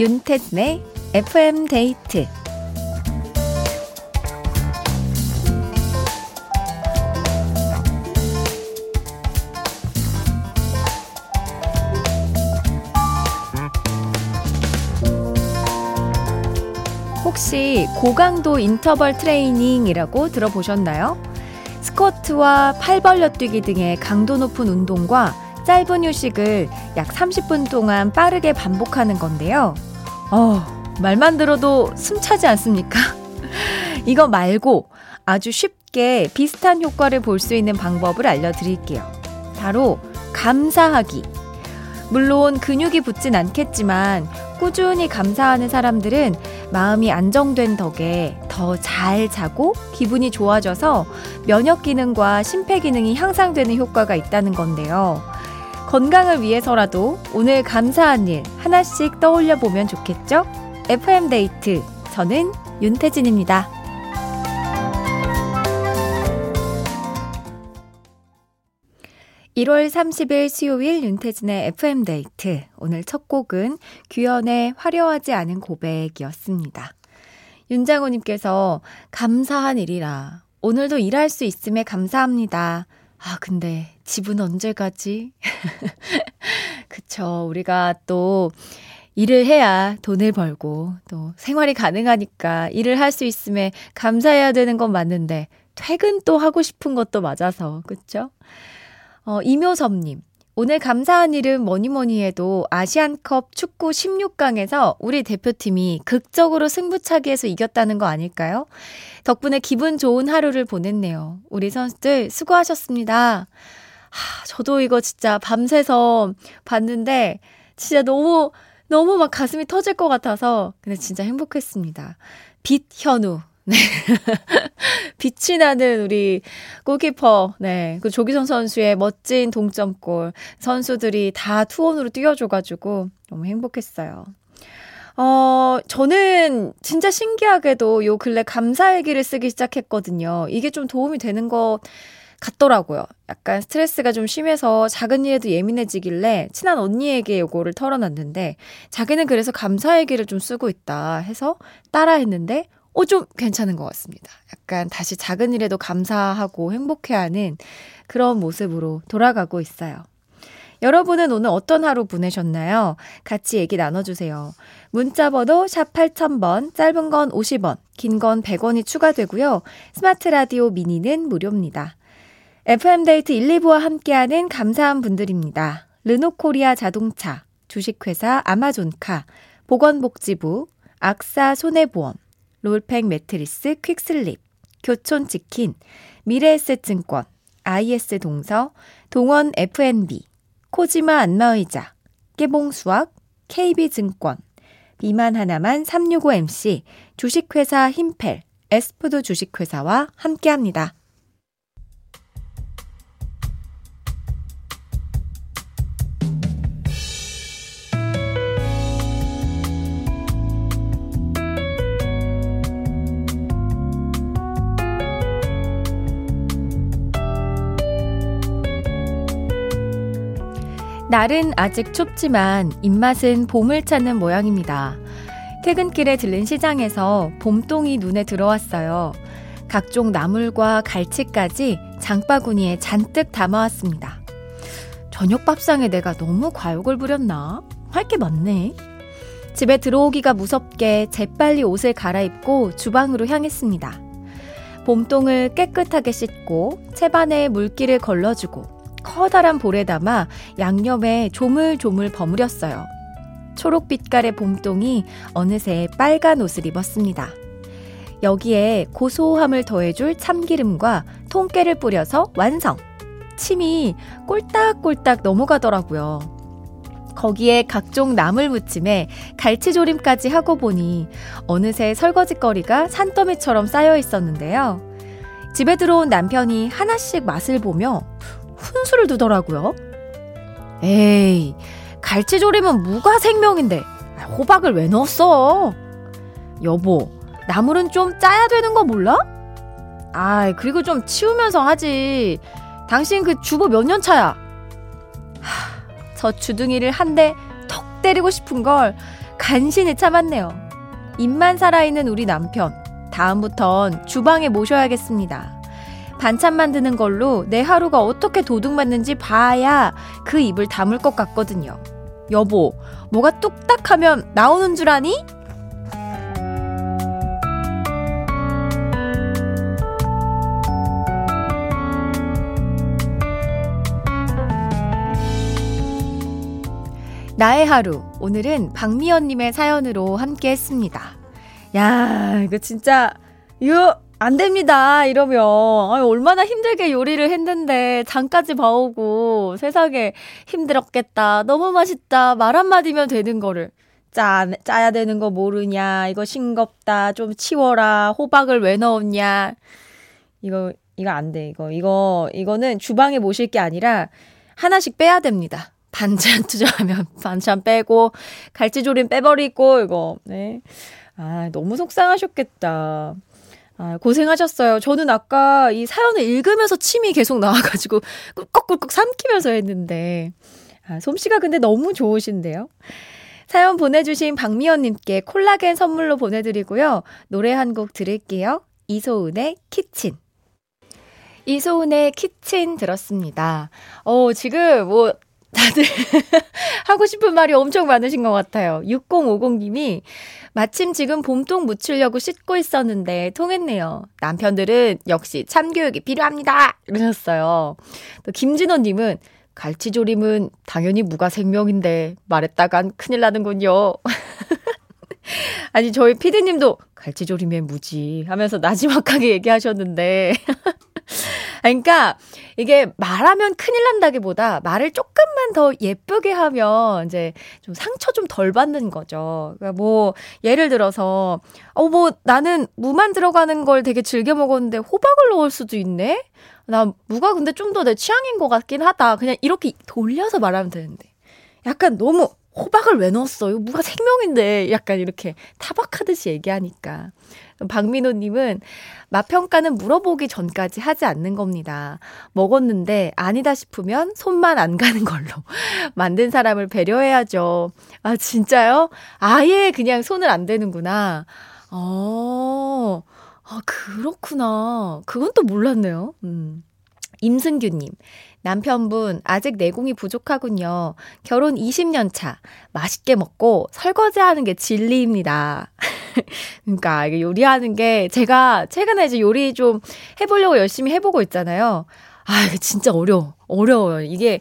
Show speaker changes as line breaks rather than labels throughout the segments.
윤태진의 FM 데이트 혹시 고강도 인터벌 트레이닝이라고 들어보셨나요? 스쿼트와 팔 벌려 뛰기 등의 강도 높은 운동과 짧은 휴식을 약 30분 동안 빠르게 반복하는 건데요. 어, 말만 들어도 숨차지 않습니까? 이거 말고 아주 쉽게 비슷한 효과를 볼 수 있는 방법을 알려드릴게요. 바로 감사하기. 물론 근육이 붙진 않겠지만 꾸준히 감사하는 사람들은 마음이 안정된 덕에 더 잘 자고 기분이 좋아져서 면역 기능과 심폐 기능이 향상되는 효과가 있다는 건데요. 건강을 위해서라도 오늘 감사한 일 하나씩 떠올려 보면 좋겠죠? FM 데이트. 저는 윤태진입니다. 1월 30일 수요일 윤태진의 FM데이트. 오늘 첫 곡은 규현의 화려하지 않은 고백이었습니다. 윤장호님께서 감사한 일이라. 오늘도 일할 수 있음에 감사합니다. 아, 근데 집은 언제 가지? 그쵸. 우리가 또 일을 해야 돈을 벌고 또 생활이 가능하니까 일을 할 수 있음에 감사해야 되는 건 맞는데 퇴근 또 하고 싶은 것도 맞아서. 그쵸? 어, 이묘섭님. 오늘 감사한 일은 뭐니 뭐니 해도 아시안컵 축구 16강에서 우리 대표팀이 극적으로 승부차기에서 이겼다는 거 아닐까요? 덕분에 기분 좋은 하루를 보냈네요. 우리 선수들 수고하셨습니다. 하, 저도 이거 진짜 밤새서 봤는데 진짜 너무 너무 막 가슴이 터질 것 같아서 근데 진짜 행복했습니다. 빛현우 네. 빛이 나는 우리 골키퍼, 네. 그 조기성 선수의 멋진 동점골. 선수들이 다 투혼으로 뛰어줘가지고 너무 행복했어요. 어, 저는 진짜 신기하게도 요 근래 감사 얘기를 쓰기 시작했거든요. 이게 좀 도움이 되는 것 같더라고요. 약간 스트레스가 좀 심해서 작은 일에도 예민해지길래 친한 언니에게 요거를 털어놨는데 자기는 그래서 감사 얘기를 좀 쓰고 있다 해서 따라 했는데 어, 좀 괜찮은 것 같습니다. 약간 다시 작은 일에도 감사하고 행복해하는 그런 모습으로 돌아가고 있어요. 여러분은 오늘 어떤 하루 보내셨나요? 같이 얘기 나눠주세요. 문자번호 샵 8000번, 짧은 건 50원, 긴 건 100원이 추가되고요. 스마트 라디오 미니는 무료입니다. FM데이트 1, 2부와 함께하는 감사한 분들입니다. 르노코리아 자동차, 주식회사 아마존카, 보건복지부, 악사 손해보험, 롤팩 매트리스 퀵슬립, 교촌치킨, 미래에셋증권, IS 동서, 동원 F&B, 코지마 안마의자, 깨봉수학, KB증권, 비만 하나만 365MC, 주식회사 힘펠, 에스푸드 주식회사와 함께합니다. 날은 아직 춥지만 입맛은 봄을 찾는 모양입니다. 퇴근길에 들른 시장에서 봄동이 눈에 들어왔어요. 각종 나물과 갈치까지 장바구니에 잔뜩 담아왔습니다. 저녁 밥상에 내가 너무 과욕을 부렸나? 할 게 많네. 집에 들어오기가 무섭게 재빨리 옷을 갈아입고 주방으로 향했습니다. 봄동을 깨끗하게 씻고 채반에 물기를 걸러주고 커다란 볼에 담아 양념에 조물조물 버무렸어요. 초록 빛깔의 봄동이 어느새 빨간 옷을 입었습니다. 여기에 고소함을 더해줄 참기름과 통깨를 뿌려서 완성! 침이 꼴딱꼴딱 넘어가더라고요. 거기에 각종 나물 무침에 갈치조림까지 하고 보니 어느새 설거지거리가 산더미처럼 쌓여 있었는데요. 집에 들어온 남편이 하나씩 맛을 보며 훈수를 두더라고요. 에이, 갈치조림은 무가 생명인데 호박을 왜 넣었어? 여보, 나물은 좀 짜야 되는 거 몰라? 아, 그리고 좀 치우면서 하지. 당신 그 주부 몇 년 차야? 하, 저 주둥이를 한대톡 때리고 싶은 걸 간신히 참았네요. 입만 살아있는 우리 남편. 다음부턴 주방에 모셔야겠습니다. 반찬 만드는 걸로 내 하루가 어떻게 도둑맞는지 봐야 그 입을 다물 것 같거든요. 여보, 뭐가 뚝딱 하면 나오는 줄 아니? 나의 하루. 오늘은 박미연님의 사연으로 함께 했습니다. 야, 이거 진짜, 이거 안 됩니다. 이러면. 아유, 얼마나 힘들게 요리를 했는데, 장까지 봐오고, 세상에 힘들었겠다. 너무 맛있다. 말 한마디면 되는 거를. 짜, 짜야 되는 거 모르냐. 이거 싱겁다. 좀 치워라. 호박을 왜 넣었냐. 이거, 이거 안 돼. 이거, 이거, 이거는 주방에 모실 게 아니라, 하나씩 빼야 됩니다. 반찬 투자하면 반찬 빼고, 갈치조림 빼버리고, 이거, 네. 아, 너무 속상하셨겠다. 아, 고생하셨어요. 저는 아까 이 사연을 읽으면서 침이 계속 나와가지고 꿀꺽꿀꺽 삼키면서 했는데, 아, 솜씨가 근데 너무 좋으신데요? 사연 보내주신 박미연님께 콜라겐 선물로 보내드리고요. 노래 한 곡 들을게요. 이소은의 키친. 이소은의 키친 들었습니다. 어, 지금 뭐, 다들 하고 싶은 말이 엄청 많으신 것 같아요. 6050님이 마침 지금 봄동 묻히려고 씻고 있었는데 통했네요. 남편들은 역시 참교육이 필요합니다. 이러셨어요. 또 김진호님은 갈치조림은 당연히 무가 생명인데 말했다간 큰일 나는군요. 아니 저희 피디님도 갈치조림에 무지 하면서 나지막하게 얘기하셨는데 그러니까 이게 말하면 큰일 난다기보다 말을 조금만 더 예쁘게 하면 이제 좀 상처 좀 덜 받는 거죠. 그러니까 뭐 예를 들어서 어 뭐 나는 무만 들어가는 걸 되게 즐겨 먹었는데 호박을 넣을 수도 있네. 나 무가 근데 좀 더 내 취향인 것 같긴 하다. 그냥 이렇게 돌려서 말하면 되는데 약간 너무 호박을 왜 넣었어요? 무가 생명인데 약간 이렇게 타박하듯이 얘기하니까. 박민호님은 맛평가는 물어보기 전까지 하지 않는 겁니다. 먹었는데 아니다 싶으면 손만 안 가는 걸로. 만든 사람을 배려해야죠. 아, 진짜요? 아예 그냥 손을 안 대는구나. 어, 아, 그렇구나. 그건 또 몰랐네요. 음. 임승규님, 남편분 아직 내공이 부족하군요. 결혼 20년 차. 맛있게 먹고 설거지 하는 게 진리입니다. 그러니까 요리하는 게 제가 최근에 이제 요리 좀 해보려고 열심히 해보고 있잖아요. 아, 이게 진짜 어려워. 어려워요. 이게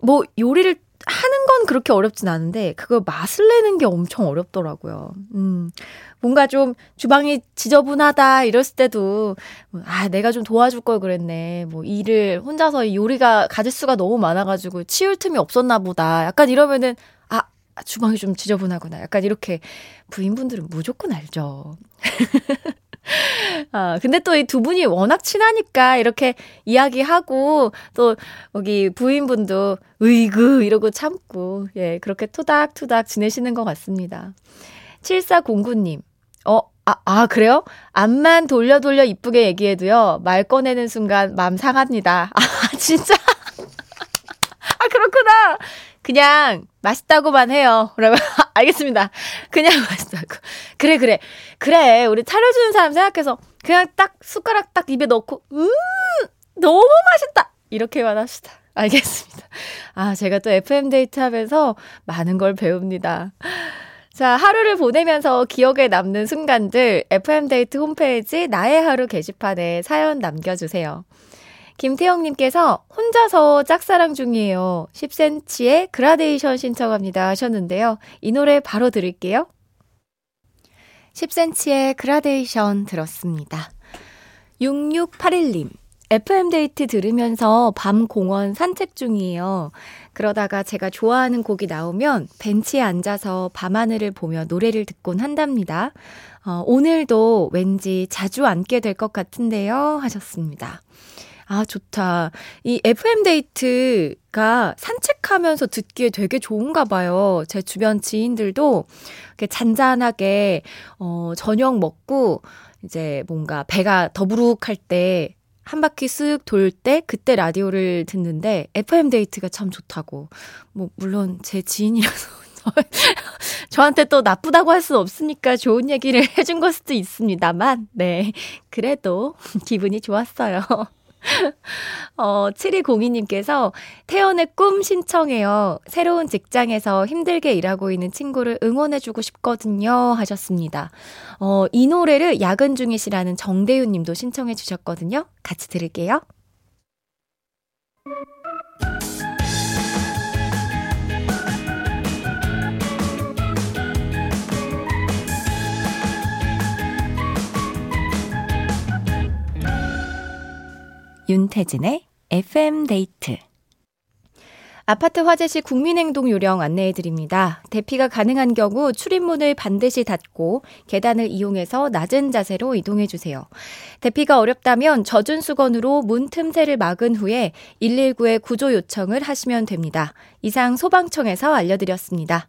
뭐 요리를 하는 건 그렇게 어렵진 않은데 그걸 맛을 내는 게 엄청 어렵더라고요. 음. 뭔가 좀 주방이 지저분하다 이랬을 때도 아 내가 좀 도와줄 걸 그랬네. 뭐 일을 혼자서 요리가 가질 수가 너무 많아 가지고 치울 틈이 없었나 보다. 약간 이러면은 아 주방이 좀 지저분하구나. 약간 이렇게 부인분들은 무조건 알죠. 아, 근데 또 이 두 분이 워낙 친하니까 이렇게 이야기하고 또 여기 부인분도 으이그 이러고 참고 예, 그렇게 토닥토닥 지내시는 것 같습니다. 7409님. 어, 아, 아, 그래요? 앞만 돌려 돌려 이쁘게 얘기해도요, 말 꺼내는 순간 맘 상합니다. 아, 진짜? 아, 그렇구나. 그냥 맛있다고만 해요. 그러면, 알겠습니다. 그냥 맛있다고. 그래, 그래. 그래. 우리 차려주는 사람 생각해서 그냥 딱 숟가락 딱 입에 넣고, 음! 너무 맛있다! 이렇게만 합시다. 알겠습니다. 아, 제가 또 FM데이트 하면서 많은 걸 배웁니다. 자, 하루를 보내면서 기억에 남는 순간들 FM데이트 홈페이지 나의 하루 게시판에 사연 남겨주세요. 김태영님께서 혼자서 짝사랑 중이에요. 10cm의 그라데이션 신청합니다 하셨는데요. 이 노래 바로 들을게요. 10cm의 그라데이션 들었습니다. 6681님. FM데이트 들으면서 밤 공원 산책 중이에요. 그러다가 제가 좋아하는 곡이 나오면 벤치에 앉아서 밤하늘을 보며 노래를 듣곤 한답니다. 어, 오늘도 왠지 자주 앉게 될 것 같은데요. 하셨습니다. 아, 좋다. 이 FM데이트가 산책하면서 듣기에 되게 좋은가 봐요. 제 주변 지인들도 이렇게 잔잔하게, 어, 저녁 먹고, 이제 뭔가 배가 더부룩할 때 한 바퀴 쓱 돌 때 그때 라디오를 듣는데 FM 데이트가 참 좋다고. 뭐 물론 제 지인이라서 저, 저한테 또 나쁘다고 할 수는 없으니까 좋은 얘기를 해준 걸 수도 있습니다만, 네. 그래도 기분이 좋았어요. 어, 7202님께서 태연의 꿈 신청해요. 새로운 직장에서 힘들게 일하고 있는 친구를 응원해주고 싶거든요. 하셨습니다. 어, 이 노래를 야근 중이시라는 정대윤 님도 신청해 주셨거든요. 같이 들을게요. 윤태진의 FM데이트. 아파트 화재 시 국민행동 요령 안내해 드립니다. 대피가 가능한 경우 출입문을 반드시 닫고 계단을 이용해서 낮은 자세로 이동해 주세요. 대피가 어렵다면 젖은 수건으로 문 틈새를 막은 후에 119에 구조 요청을 하시면 됩니다. 이상 소방청에서 알려드렸습니다.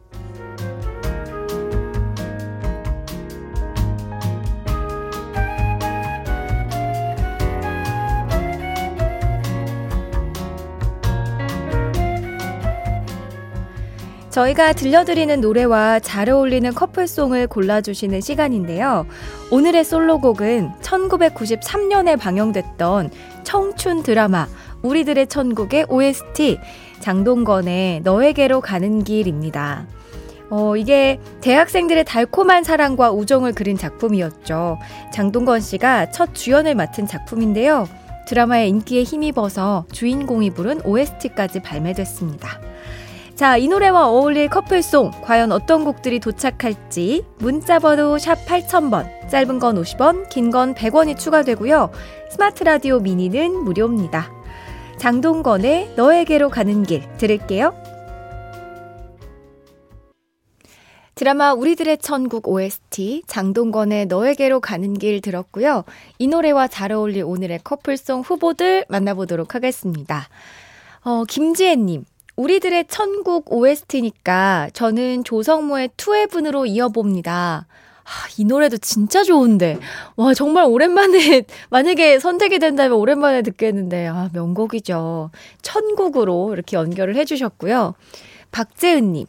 저희가 들려드리는 노래와 잘 어울리는 커플송을 골라주시는 시간인데요. 오늘의 솔로곡은 1993년에 방영됐던 청춘 드라마 우리들의 천국의 OST 장동건의 너에게로 가는 길입니다. 어, 이게 대학생들의 달콤한 사랑과 우정을 그린 작품이었죠. 장동건 씨가 첫 주연을 맡은 작품인데요. 드라마의 인기에 힘입어서 주인공이 부른 OST까지 발매됐습니다. 자, 이 노래와 어울릴 커플송, 과연 어떤 곡들이 도착할지, 문자 번호 샵 8000번, 짧은 건 50원, 긴 건 100원이 추가되고요. 스마트 라디오 미니는 무료입니다. 장동건의 너에게로 가는 길 들을게요. 드라마 우리들의 천국 OST 장동건의 너에게로 가는 길 들었고요. 이 노래와 잘 어울릴 오늘의 커플송 후보들 만나보도록 하겠습니다. 어, 김지혜님. 우리들의 천국 OST니까 저는 조성모의 투해분으로 이어봅니다. 아, 이 노래도 진짜 좋은데. 와, 정말 오랜만에, 만약에 선택이 된다면 오랜만에 듣겠는데, 아, 명곡이죠. 천국으로 이렇게 연결을 해주셨고요. 박재은님,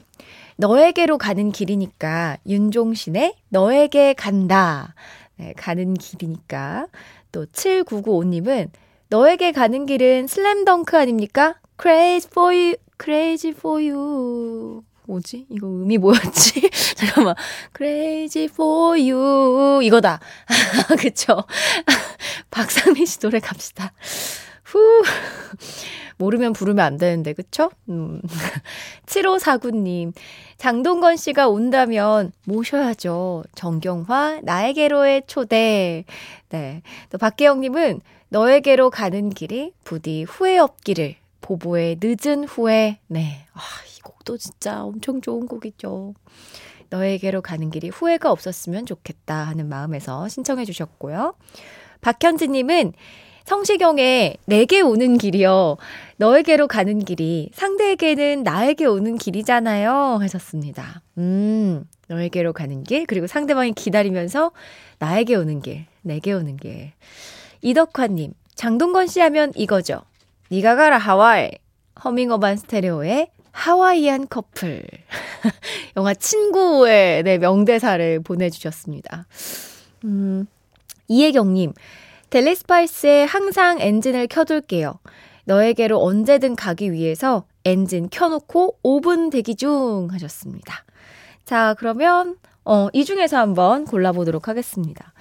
너에게로 가는 길이니까, 윤종신의 너에게 간다. 네, 가는 길이니까. 또 7995님은, 너에게 가는 길은 슬램덩크 아닙니까? Crazy for you, crazy for you. 뭐지? 이거 의미 뭐였지? 잠깐만. crazy for you. 이거다. 그쵸? 박상민 씨 노래 갑시다. 후. 모르면 부르면 안 되는데, 그쵸? 음. 7549님. 장동건 씨가 온다면 모셔야죠. 정경화, 나에게로의 초대. 네. 또 박계영님은 너에게로 가는 길이 부디 후회 없기를 보보의 늦은 후에, 네. 아, 이 곡도 진짜 엄청 좋은 곡이죠. 너에게로 가는 길이 후회가 없었으면 좋겠다 하는 마음에서 신청해 주셨고요. 박현지 님은 성시경의 내게 오는 길이요. 너에게로 가는 길이 상대에게는 나에게 오는 길이잖아요. 하셨습니다. 음, 너에게로 가는 길, 그리고 상대방이 기다리면서 나에게 오는 길, 내게 오는 길. 이덕화님, 장동건 씨 하면 이거죠. 니가 가라 하와이. 허밍어반 스테레오의 하와이안 커플. 영화 친구의 네, 명대사를 보내주셨습니다. 음, 이혜경님, 델리스파이스의 항상 엔진을 켜둘게요. 너에게로 언제든 가기 위해서 엔진 켜놓고 5분 대기 중 하셨습니다. 자, 그러면, 어, 이 중에서 한번 골라보도록 하겠습니다.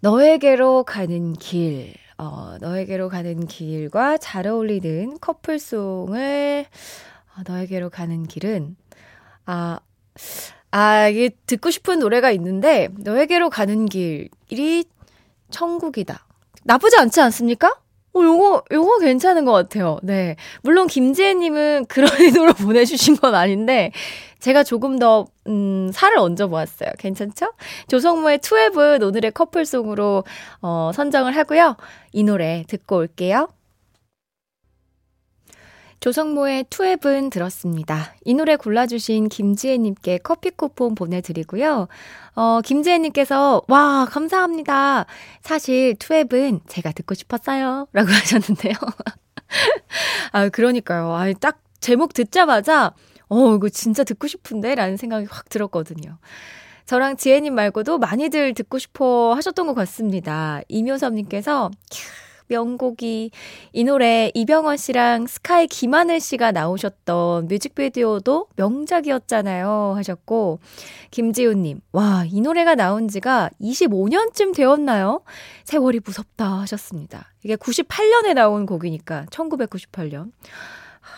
너에게로 가는 길. 어, 너에게로 가는 길과 잘 어울리는 커플송을 어, 너에게로 가는 길은 아, 아, 이게 듣고 싶은 노래가 있는데 너에게로 가는 길이 천국이다. 나쁘지 않지 않습니까? 어, 요거, 요거 괜찮은 것 같아요. 네. 물론 김지혜님은 그런 의도로 보내주신 건 아닌데, 제가 조금 더, 음, 살을 얹어보았어요. 괜찮죠? 조성모의 투앱은 오늘의 커플송으로, 어, 선정을 하고요. 이 노래 듣고 올게요. 조성모의 투앱은 들었습니다. 이 노래 골라주신 김지혜님께 커피 쿠폰 보내드리고요. 어, 김지혜님께서, 와, 감사합니다. 사실 투앱은 제가 듣고 싶었어요. 라고 하셨는데요. 아, 그러니까요. 아, 딱 제목 듣자마자, 어, 이거 진짜 듣고 싶은데? 라는 생각이 확 들었거든요. 저랑 지혜님 말고도 많이들 듣고 싶어 하셨던 것 같습니다. 이묘섭님께서, 명곡이 이 노래 이병헌 씨랑 스카이 김하늘 씨가 나오셨던 뮤직비디오도 명작이었잖아요 하셨고 김지훈 님 와 이 노래가 나온 지가 25년쯤 되었나요? 세월이 무섭다 하셨습니다. 이게 98년에 나온 곡이니까 1998년.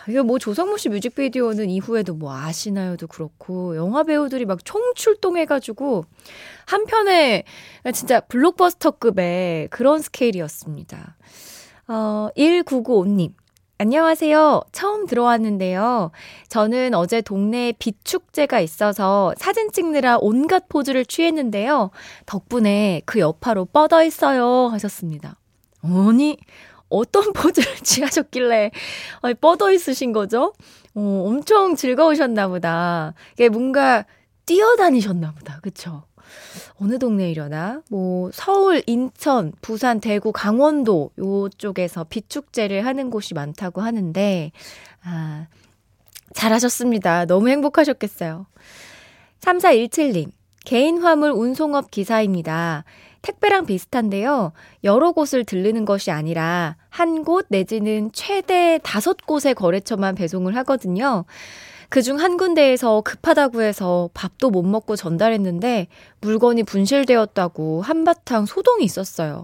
이게 뭐 조성모 씨 뮤직비디오는 이후에도 뭐 아시나요도 그렇고 영화 배우들이 막 총출동해가지고 한 편에 진짜 블록버스터급의 그런 스케일이었습니다. 어, 1995님. 안녕하세요. 처음 들어왔는데요. 저는 어제 동네에 빛 축제가 있어서 사진 찍느라 온갖 포즈를 취했는데요. 덕분에 그 여파로 뻗어 있어요. 하셨습니다. 아니, 어떤 포즈를 취하셨길래 뻗어 있으신 거죠? 어, 엄청 즐거우셨나 보다. 뭔가 뛰어다니셨나 보다. 그쵸? 어느 동네이려나? 뭐, 서울, 인천, 부산, 대구, 강원도 요쪽에서 비축제를 하는 곳이 많다고 하는데, 아, 잘하셨습니다. 너무 행복하셨겠어요. 3417님, 개인 화물 운송업 기사입니다. 택배랑 비슷한데요. 여러 곳을 들르는 것이 아니라 한 곳 내지는 최대 다섯 곳의 거래처만 배송을 하거든요. 그중 한 군데에서 급하다고 해서 밥도 못 먹고 전달했는데 물건이 분실되었다고 한바탕 소동이 있었어요.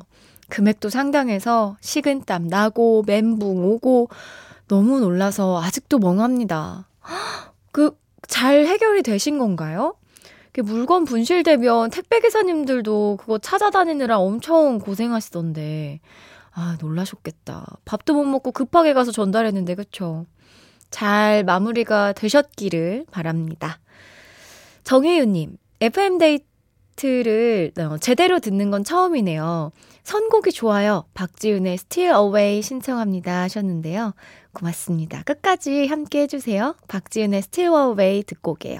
금액도 상당해서 식은땀 나고 멘붕 오고 너무 놀라서 아직도 멍합니다. 그, 잘 해결이 되신 건가요? 물건 분실되면 택배 기사님들도 그거 찾아다니느라 엄청 고생하시던데. 아, 놀라셨겠다. 밥도 못 먹고 급하게 가서 전달했는데, 그쵸? 잘 마무리가 되셨기를 바랍니다. 정혜윤님, FM데이트를 어, 제대로 듣는 건 처음이네요. 선곡이 좋아요. 박지윤의 Still Away 신청합니다 하셨는데요. 고맙습니다. 끝까지 함께 해주세요. 박지윤의 Still Away 듣고 오게요.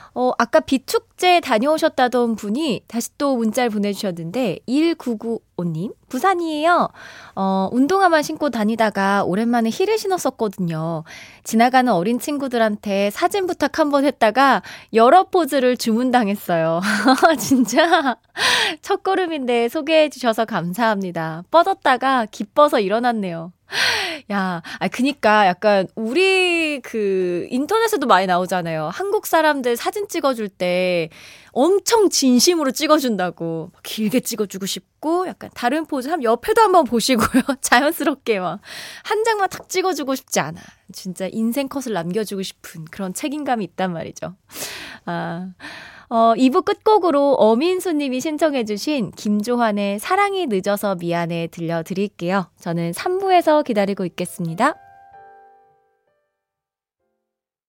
어, 아까 비축제 다녀오셨다던 분이 다시 또 문자를 보내주셨는데, 1995님, 부산이에요. 어, 운동화만 신고 다니다가 오랜만에 힐을 신었었거든요. 지나가는 어린 친구들한테 사진 부탁 한번 했다가 여러 포즈를 주문당했어요. 진짜 첫 걸음인데 소개해 주셔서 감사합니다. 뻗었다가 기뻐서 일어났네요. 야, 아, 그니까 약간 우리 그 인터넷에도 많이 나오잖아요. 한국 사람들 사진 찍어줄 때 엄청 진심으로 찍어준다고. 길게 찍어주고 싶고, 약간 다른 포즈 한 옆에도 한번 보시고요. 자연스럽게 막. 한 장만 탁 찍어주고 싶지 않아. 진짜 인생 컷을 남겨주고 싶은 그런 책임감이 있단 말이죠. 아. 어, 2부 끝곡으로 어민수님이 신청해주신 김조환의 사랑이 늦어서 미안해 들려드릴게요. 저는 3부에서 기다리고 있겠습니다.